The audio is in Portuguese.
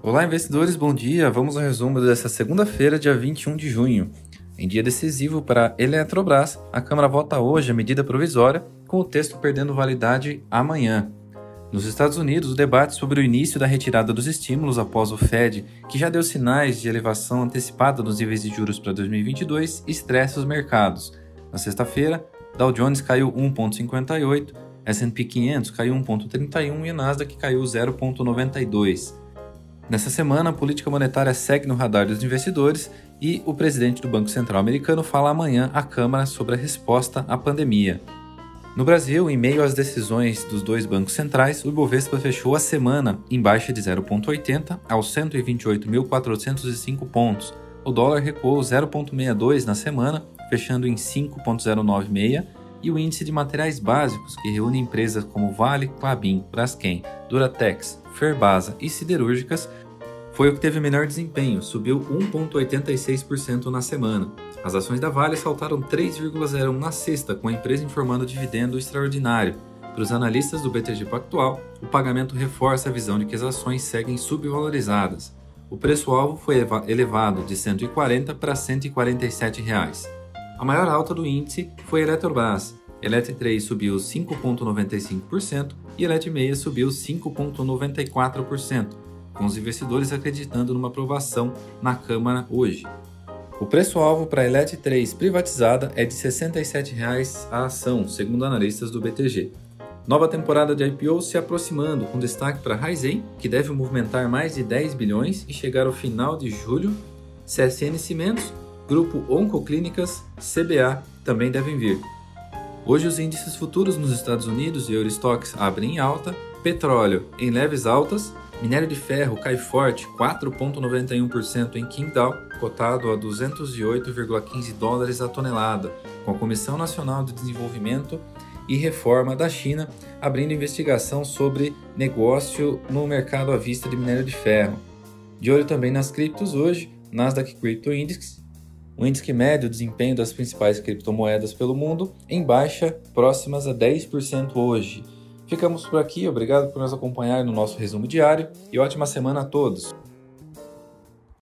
Olá, investidores, bom dia. Vamos ao resumo dessa segunda-feira, dia 21 de junho. Em dia decisivo para a Eletrobras, a Câmara vota hoje a medida provisória, com o texto perdendo validade amanhã. Nos Estados Unidos, o debate sobre o início da retirada dos estímulos após o Fed, que já deu sinais de elevação antecipada nos níveis de juros para 2022, estressa os mercados. Na sexta-feira, Dow Jones caiu 1,58, S&P 500 caiu 1,31 e Nasdaq caiu 0,92. Nessa semana, a política monetária segue no radar dos investidores e o presidente do Banco Central americano fala amanhã à Câmara sobre a resposta à pandemia. No Brasil, em meio às decisões dos dois bancos centrais, o Ibovespa fechou a semana em baixa de 0,80 aos 128.405 pontos. O dólar recuou 0,62 na semana, fechando em 5,096, e o índice de materiais básicos, que reúne empresas como Vale, Clabin, Braskem, Duratex, Ferbasa e siderúrgicas, foi o que teve menor desempenho, subiu 1,86% na semana. As ações da Vale saltaram 3,01 na sexta, com a empresa informando dividendo extraordinário. Para os analistas do BTG Pactual, o pagamento reforça a visão de que as ações seguem subvalorizadas. O preço-alvo foi elevado de 140 para 147 reais. A maior alta do índice foi a Eletrobras. Elet 3 subiu 5,95% e Elet 6 subiu 5,94%, com os investidores acreditando numa aprovação na Câmara hoje. O preço-alvo para a Elet 3 privatizada é de R$ 67,00 a ação, segundo analistas do BTG. Nova temporada de IPO se aproximando, com destaque para Raizen, que deve movimentar mais de 10 bilhões e chegar ao final de julho. CSN Cimentos Grupo Oncoclínicas, CBA também devem vir. Hoje os índices futuros nos Estados Unidos e Eurostox abrem em alta, petróleo em leves altas, minério de ferro cai forte 4,91% em Qingdao, cotado a 208,15 dólares a tonelada, com a Comissão Nacional de Desenvolvimento e Reforma da China abrindo investigação sobre negócio no mercado à vista de minério de ferro. De olho também nas criptos hoje, Nasdaq Crypto Index o índice médio desempenho das principais criptomoedas pelo mundo em baixa próximas a 10% hoje. Ficamos por aqui, obrigado por nos acompanhar no nosso resumo diário e ótima semana a todos.